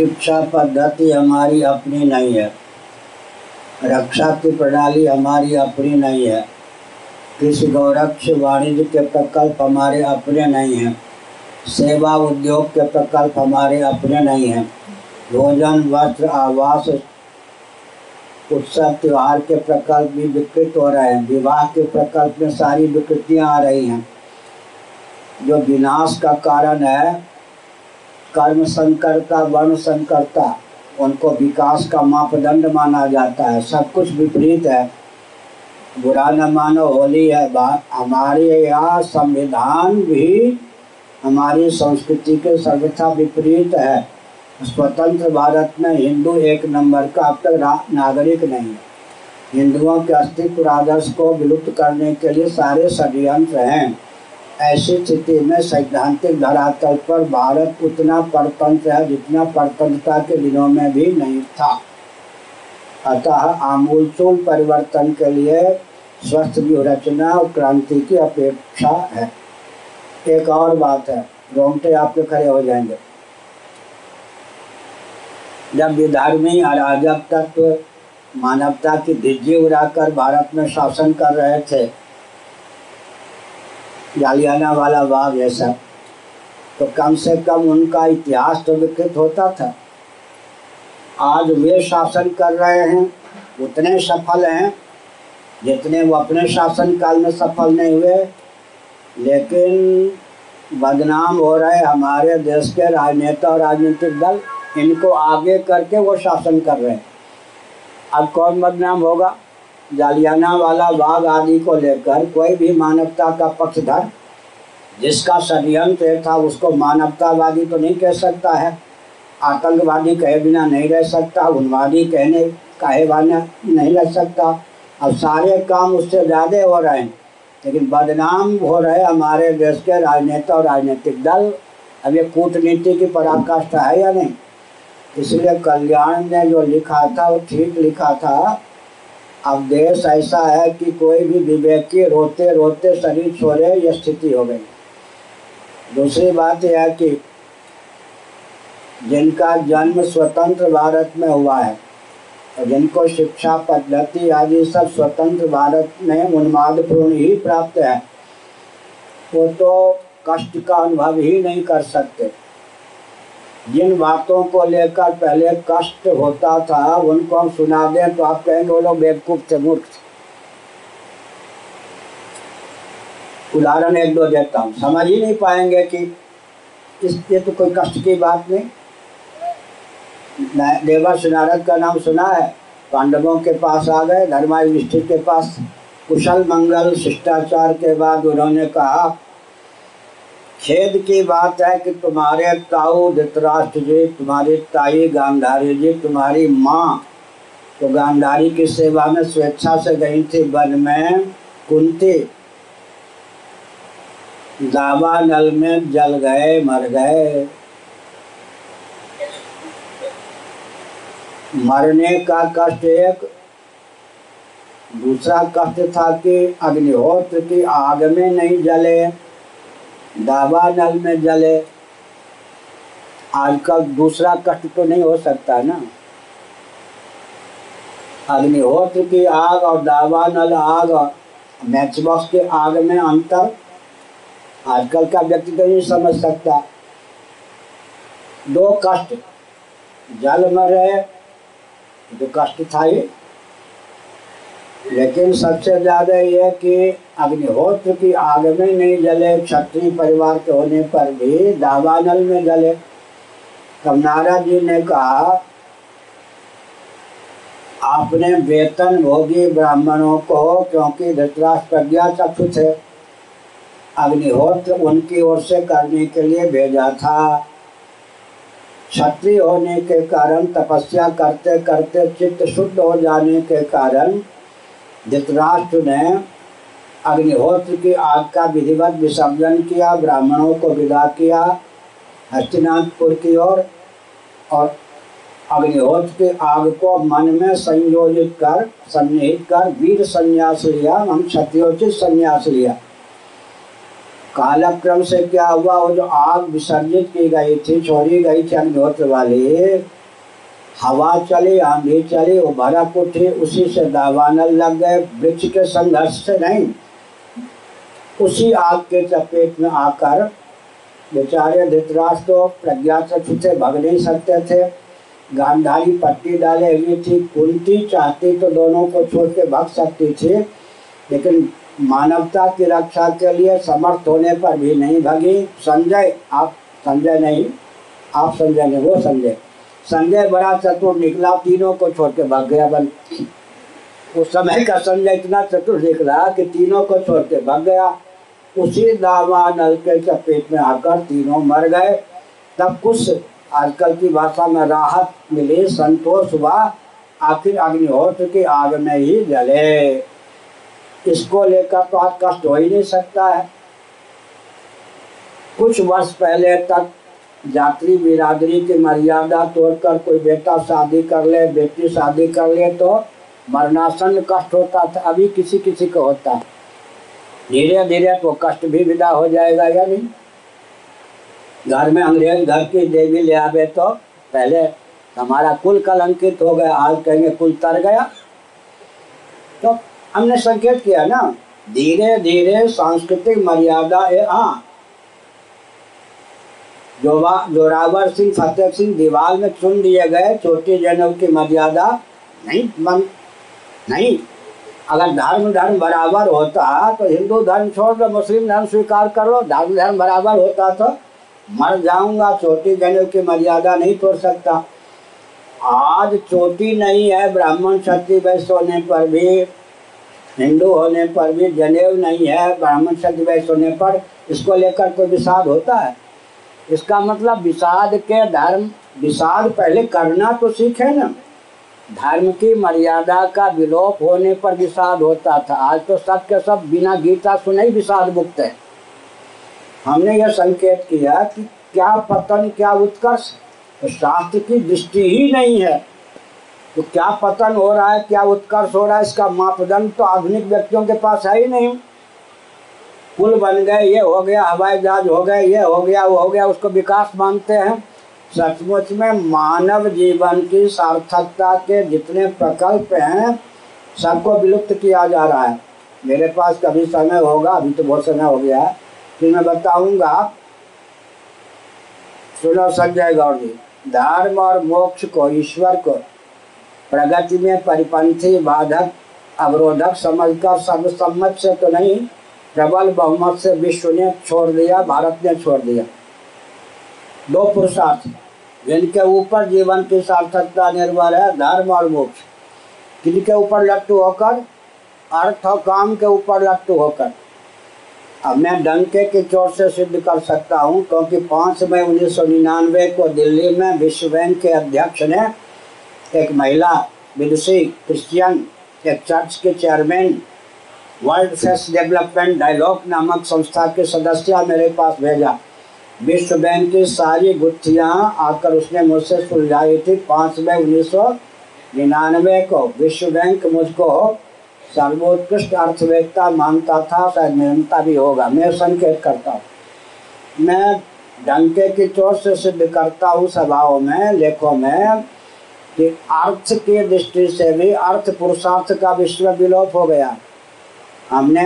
शिक्षा पद्धति हमारी अपनी नहीं है। रक्षा की प्रणाली हमारी अपनी नहीं है। कृषि गौरक्ष वाणिज्य के प्रकल्प हमारे अपने नहीं हैं। सेवा उद्योग के प्रकल्प हमारे अपने नहीं हैं। भोजन, वस्त्र, आवास, उत्सव, त्योहार के प्रकल्प भी विकृत हो रहे हैं। विवाह के प्रकल्प में सारी विकृतियाँ आ रही हैं। जो विनाश का कारण है कर्म संकरता वर्ण संकरता उनको विकास का मापदंड माना जाता है। सब कुछ विपरीत है। बुरा न मानो, होली है बात। हमारे यहाँ संविधान भी हमारी संस्कृति के सर्वथा विपरीत है। स्वतंत्र भारत में हिंदू एक नंबर का अब तक नागरिक नहीं है। हिंदुओं के अस्तित्व आदर्श को विलुप्त करने के लिए सारे षड्यंत्र हैं। ऐसी स्थिति में सैद्धांतिक धरातल पर भारत उतना परतंत्र है जितना परतंत्रता के दिनों में भी नहीं था। अतः आमूलचूल परिवर्तन के लिए स्वस्थ व्यूह रचना और क्रांति की अपेक्षा है। एक और बात है, रोंगटे आपके खड़े हो जाएँगे। जब विधर्मी अराजक तत्व मानवता की धिज्जी उड़ाकर भारत में शासन कर रहे थे जालियाना वाला बाग ये सब। तो कम से कम उनका इतिहास तो विकृत होता था। आज वे शासन कर रहे हैं, उतने सफल हैं, जितने वो अपने शासन काल में सफल नहीं हुए। लेकिन बदनाम हो रहे हमारे देश के राजनेता और राजनीतिक दल, इनको आगे करके वो शासन कर रहे हैं। अब कौन बदनाम होगा? जालियाना वाला बाग आदि को लेकर कोई भी मानवता का पक्षधर जिसका षडयंत्र था, उसको मानवतावादी तो नहीं कह सकता है। आतंकवादी कहे बिना नहीं रह सकता, उन्वादी कहने, कहे बिना नहीं रह सकता। अब सारे काम उससे ज़्यादा हो रहे हैं। लेकिन बदनाम हो रहे हमारे देश के राजनेता और राजनीतिक दल। अब ये कूटनीति की पराकाष्ठा है या नहीं? इसलिए कल्याण ने जो लिखा था, वो ठीक लिखा था। अब देश ऐसा है कि कोई भी विवेकी रोते रोते शरीर छोड़े, ये स्थिति हो गई। दूसरी बात यह कि जिनका जन्म स्वतंत्र भारत में हुआ है और जिनको शिक्षा, पद्धति आदि सब स्वतंत्र भारत में उन्मादपूर्ण ही प्राप्त है, वो तो कष्ट का अनुभव ही नहीं कर सकते। जिन बातों को लेकर पहले कष्ट होता था, उनको हम सुना दें तो आप कहेंगे, वो लोग बेवकूफ़ थे, मूर्ख थे। उदाहरण एक दो देता हूँ। समझ ही नहीं पाएँगे कि इस, ये तो कोई कष्ट की बात नहीं। देवर्ष नारद का नाम सुना है। पांडवों के पास आ गए धर्मा के पास कुशल मंगल शिष्टाचार के बाद उन्होंने कहा खेद की बात है कि तुम्हारे ताऊ धृतराष्ट्र जी, तुम्हारी ताई गांधारी जी, तुम्हारी माँ तो गांधारी की सेवा में स्वेच्छा से गई थी, वन में कुंती। दावा नल में जल गए, मर गए। मरने का कष्ट एक, दूसरा कष्ट था कि अग्निहोत्र की आग में नहीं जले। दावा नल में जले, आजकल दूसरा कष्ट तो नहीं हो सकता ना। अग्निहोत्र की आग और दावा नल आग मैच बॉक्स के आग में अंतर, आजकल का व्यक्ति तो नहीं समझ सकता। दो कष्ट, जल में रहे तो कष्ट था ही लेकिन सबसे ज़्यादा यह कि अग्निहोत्र की आग में नहीं जले, क्षत्रिय परिवार के होने पर भी दावानल में जले। तब नारद जी ने कहा, आपने वेतन भोगी ब्राह्मणों को, क्योंकि धृतराष्ट्र प्रज्ञा चक्षु थे, अग्निहोत्र उनकी ओर से करने के लिए भेजा था। क्षत्रिय होने के कारण तपस्या करते करते चित्त शुद्ध हो जाने के कारण धृतराष्ट्र ने अग्निहोत्र की आग का विधिवत विसर्जन किया, ब्राह्मणों को विदा किया हस्तिनाथपुर की ओर, और अग्निहोत्र की आग को मन में संयोजित कर, सन्निहित कर, वीर संन्यास लिया, हम क्षत्रियोचित संन्यास लिया। कालक्रम से क्या हुआ? वो जो आग विसर्जित की गई थी, छोड़ी गई थी अग्निहोत्र वाली हवा चली, आंधी चली वो भरक उठी उसी से दावानल लग गए वृक्ष के संघर्ष से नहीं। उसी आग के चपेट में आकर बेचारे धृतराष्ट्र तो प्रज्ञा चक्षु से भग नहीं सकते थे। गांधारी पट्टी डाले हुई थी, कुंती चाहती तो दोनों को छोड़ के भग सकती थी, लेकिन मानवता की रक्षा के लिए समर्थ होने पर भी नहीं भगी। संजय, आप संजय नहीं, आप संजय नहीं, वो संजय। संजय बड़ा चतुर निकला, तीनों को छोड़ के भाग गया बल उस समय का संजय इतना चतुर निकला कि तीनों को छोड़ के भाग गया। उसी दावा नल के चपेट में आकर तीनों मर गए। तब कुछ आजकल की भाषा में राहत मिली, संतोष हुआ। आखिर अग्निहोत्र की आग में ही जले। इसको लेकर तो आज कष्ट हो ही नहीं सकता है। कुछ वर्ष पहले तक जाति बिरादरी की मर्यादा तोड़कर कोई बेटा शादी कर ले, बेटी शादी कर ले तो मरणासन कष्ट होता था, अभी किसी किसी को होता है। धीरे धीरे तो कष्ट भी विदा हो जाएगा या नहीं? घर में अंग्रेज़ घर की देवी ले आवे तो पहले हमारा कुल कलंकित हो गया, आज कहेंगे कुल तर गया। तो हमने संकेत किया ना धीरे धीरे सांस्कृतिक मर्यादा हाँ जोरावर सिंह, फतेह सिंह दीवार में चुन दिए गए। छोटी जनों की मर्यादा नहीं मन नहीं। अगर धर्म धर्म बराबर होता तो हिंदू धर्म छोड़ दो, मुस्लिम धर्म स्वीकार करो। धर्म धर्म बराबर होता तो मर जाऊँगा। छोटी जनों की मर्यादा नहीं तोड़ सकता। आज चोटी नहीं है, ब्राह्मण क्षत्रिय वैश्य होने पर भी, हिंदू होने पर भी, जनेऊ नहीं है, ब्राह्मण क्षत्रिय वैश्य होने पर। इसको लेकर कोई विषाद होता है? इसका मतलब विषाद के धर्म, विषाद पहले करना तो सीखे ना। धर्म की मर्यादा का विलोप होने पर विषाद होता था। आज तो सब के सब बिना गीता सुने ही विषाद मुक्त है। हमने यह संकेत किया कि क्या पतन, क्या उत्कर्ष तो शास्त्र की दृष्टि ही नहीं है। तो क्या पतन हो रहा है, क्या उत्कर्ष हो रहा है, इसका मापदंड तो आधुनिक व्यक्तियों के पास है ही नहीं। पुल बन गए, ये हो गया, हवाई जहाज़ हो गए, ये हो गया, वो हो गया, उसको विकास मानते हैं। सचमुच में मानव जीवन की सार्थकता के जितने प्रकल्प हैं, सबको विलुप्त किया जा रहा है। मेरे पास कभी समय होगा, अभी तो बहुत समय हो गया है, फिर मैं बताऊँगा। सुनो संजय गौर जी, धर्म और मोक्ष को, ईश्वर को प्रगति में परिपंथी, बाधक, अवरोधक समझकर सर्वसम्मत से तो नहीं प्रबल बहुमत से विश्व ने छोड़ दिया, भारत ने छोड़ दिया। दो पुरुषार्थ जिनके ऊपर जीवन की सार्थकता निर्भर है, धर्म और मोक्ष। किनके ऊपर लट्टू होकर, अर्थ और काम के ऊपर लट्टू होकर। अब मैं डंके की चोट से सिद्ध कर सकता हूँ, क्योंकि पाँच मई उन्नीस सौ निन्यानवे को दिल्ली में विश्व बैंक के अध्यक्ष ने एक महिला, विदुषी, क्रिश्चियन, एक चर्च के chairman World Faith Development Dialogue नामक संस्था के सदस्य मेरे पास भेजा। विश्व बैंक की सारी गुत्थियाँ आकर उसने मुझसे सुलझाई थी पाँच मई उन्नीस सौ निन्यानवे को। विश्व बैंक मुझको सर्वोत्कृष्ट अर्थव्यवस्था मानता था, शायद मेहनता भी होगा, मैं संकेत करता हूँ। मैं डंके की चोट से सिद्ध करता हूँ सभाओं में, लेखों में, कि अर्थ की दृष्टि से भी अर्थ पुरुषार्थ का विश्व विलोप हो गया। हमने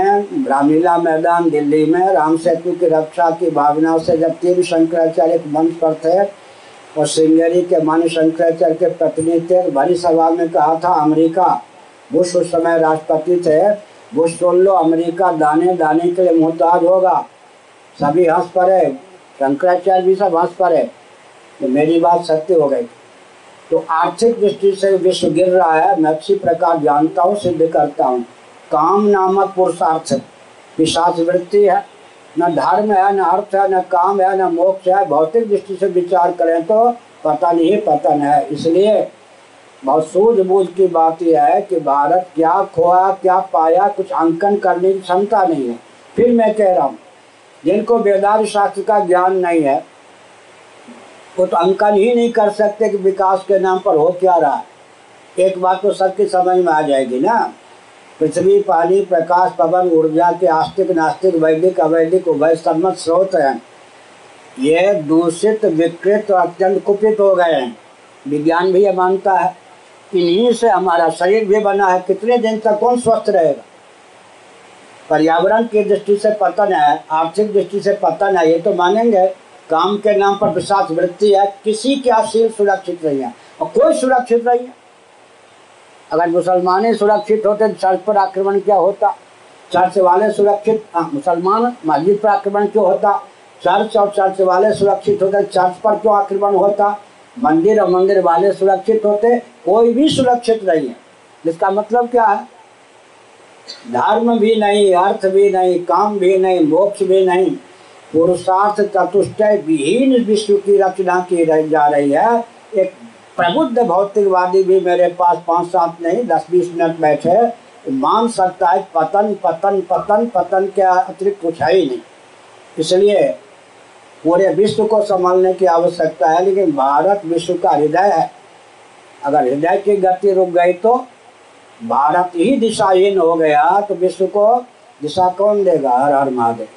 रामलीला मैदान दिल्ली में राम सेतु की रक्षा की भावना से जब तीन शंकराचार्य मंच पर थे, और श्रृंगेरी के मान्य शंकराचार्य के पत्नी थे भरी सभा में कहा था, अमेरिका, बुश उस समय राष्ट्रपति थे। बुश सुन लो, अमेरिका दाने दाने के लिए मोहताज होगा। सभी हंस पड़े, शंकराचार्य भी सब हंस पड़े। तो मेरी बात सत्य हो गई। तो आर्थिक दृष्टि से विश्व गिर रहा है। मैं अच्छी प्रकार जानता हूँ, सिद्ध करता हूँ। काम नामक पुरुषार्थ विश्वास वृत्ति है, न धर्म है, न अर्थ है, न काम है, न मोक्ष है। भौतिक दृष्टि से विचार करें तो पता नहीं पतन है। इसलिए बहुत सूझबूझ की बात यह है कि भारत क्या खोया, क्या पाया, कुछ अंकन करने की क्षमता नहीं है। फिर मैं कह रहा हूँ, जिनको वेदांत शास्त्र का ज्ञान नहीं है, वो तो अंकन ही नहीं कर सकते कि विकास के नाम पर हो क्या रहा है। एक बात तो सबकी समझ में आ जाएगी ना। पृथ्वी, पानी, प्रकाश, पवन, ऊर्जा के आस्तिक, नास्तिक, वैदिक, अवैदिक, उभय सम्मत स्रोत हैं। ये दूषित, विकृत और अत्यंत कुपित हो गए हैं। विज्ञान भी ये मानता है। इन्हीं से हमारा शरीर भी बना है। कितने दिन तक कौन स्वस्थ रहेगा? पर्यावरण की दृष्टि से पतन है, आर्थिक दृष्टि से पतन है, ये तो मानेंगे। काम के नाम पर विश्वास वृत्ति है। किसी के आशील सुरक्षित नहीं है। और कोई सुरक्षित नहीं है। अगर मुसलमान ही सुरक्षित होते तो चर्च पर आक्रमण क्या होता? चर्च वाले सुरक्षित? हाँ मुसलमान मस्जिद पर आक्रमण क्यों होता? चर्च और चर्च वाले सुरक्षित होते चर्च पर क्यों आक्रमण होता? मंदिर और मंदिर वाले सुरक्षित होते, कोई भी सुरक्षित नहीं है। इसका मतलब क्या है? धर्म भी नहीं, अर्थ भी नहीं, काम भी नहीं, मोक्ष भी नहीं। पुरुषार्थ चतुष्टय विहीन विश्व की रचना की रह जा रही है। एक प्रबुद्ध भौतिकवादी भी मेरे पास पाँच सात नहीं, दस बीस मिनट बैठे, मान सकता है पतन पतन पतन पतन के अतिरिक्त कुछ है ही नहीं। इसलिए पूरे विश्व को संभालने की आवश्यकता है, लेकिन भारत विश्व का हृदय है। अगर हृदय की गति रुक गई तो भारत ही दिशाहीन हो गया तो विश्व को दिशा कौन देगा? हर हर महादेव।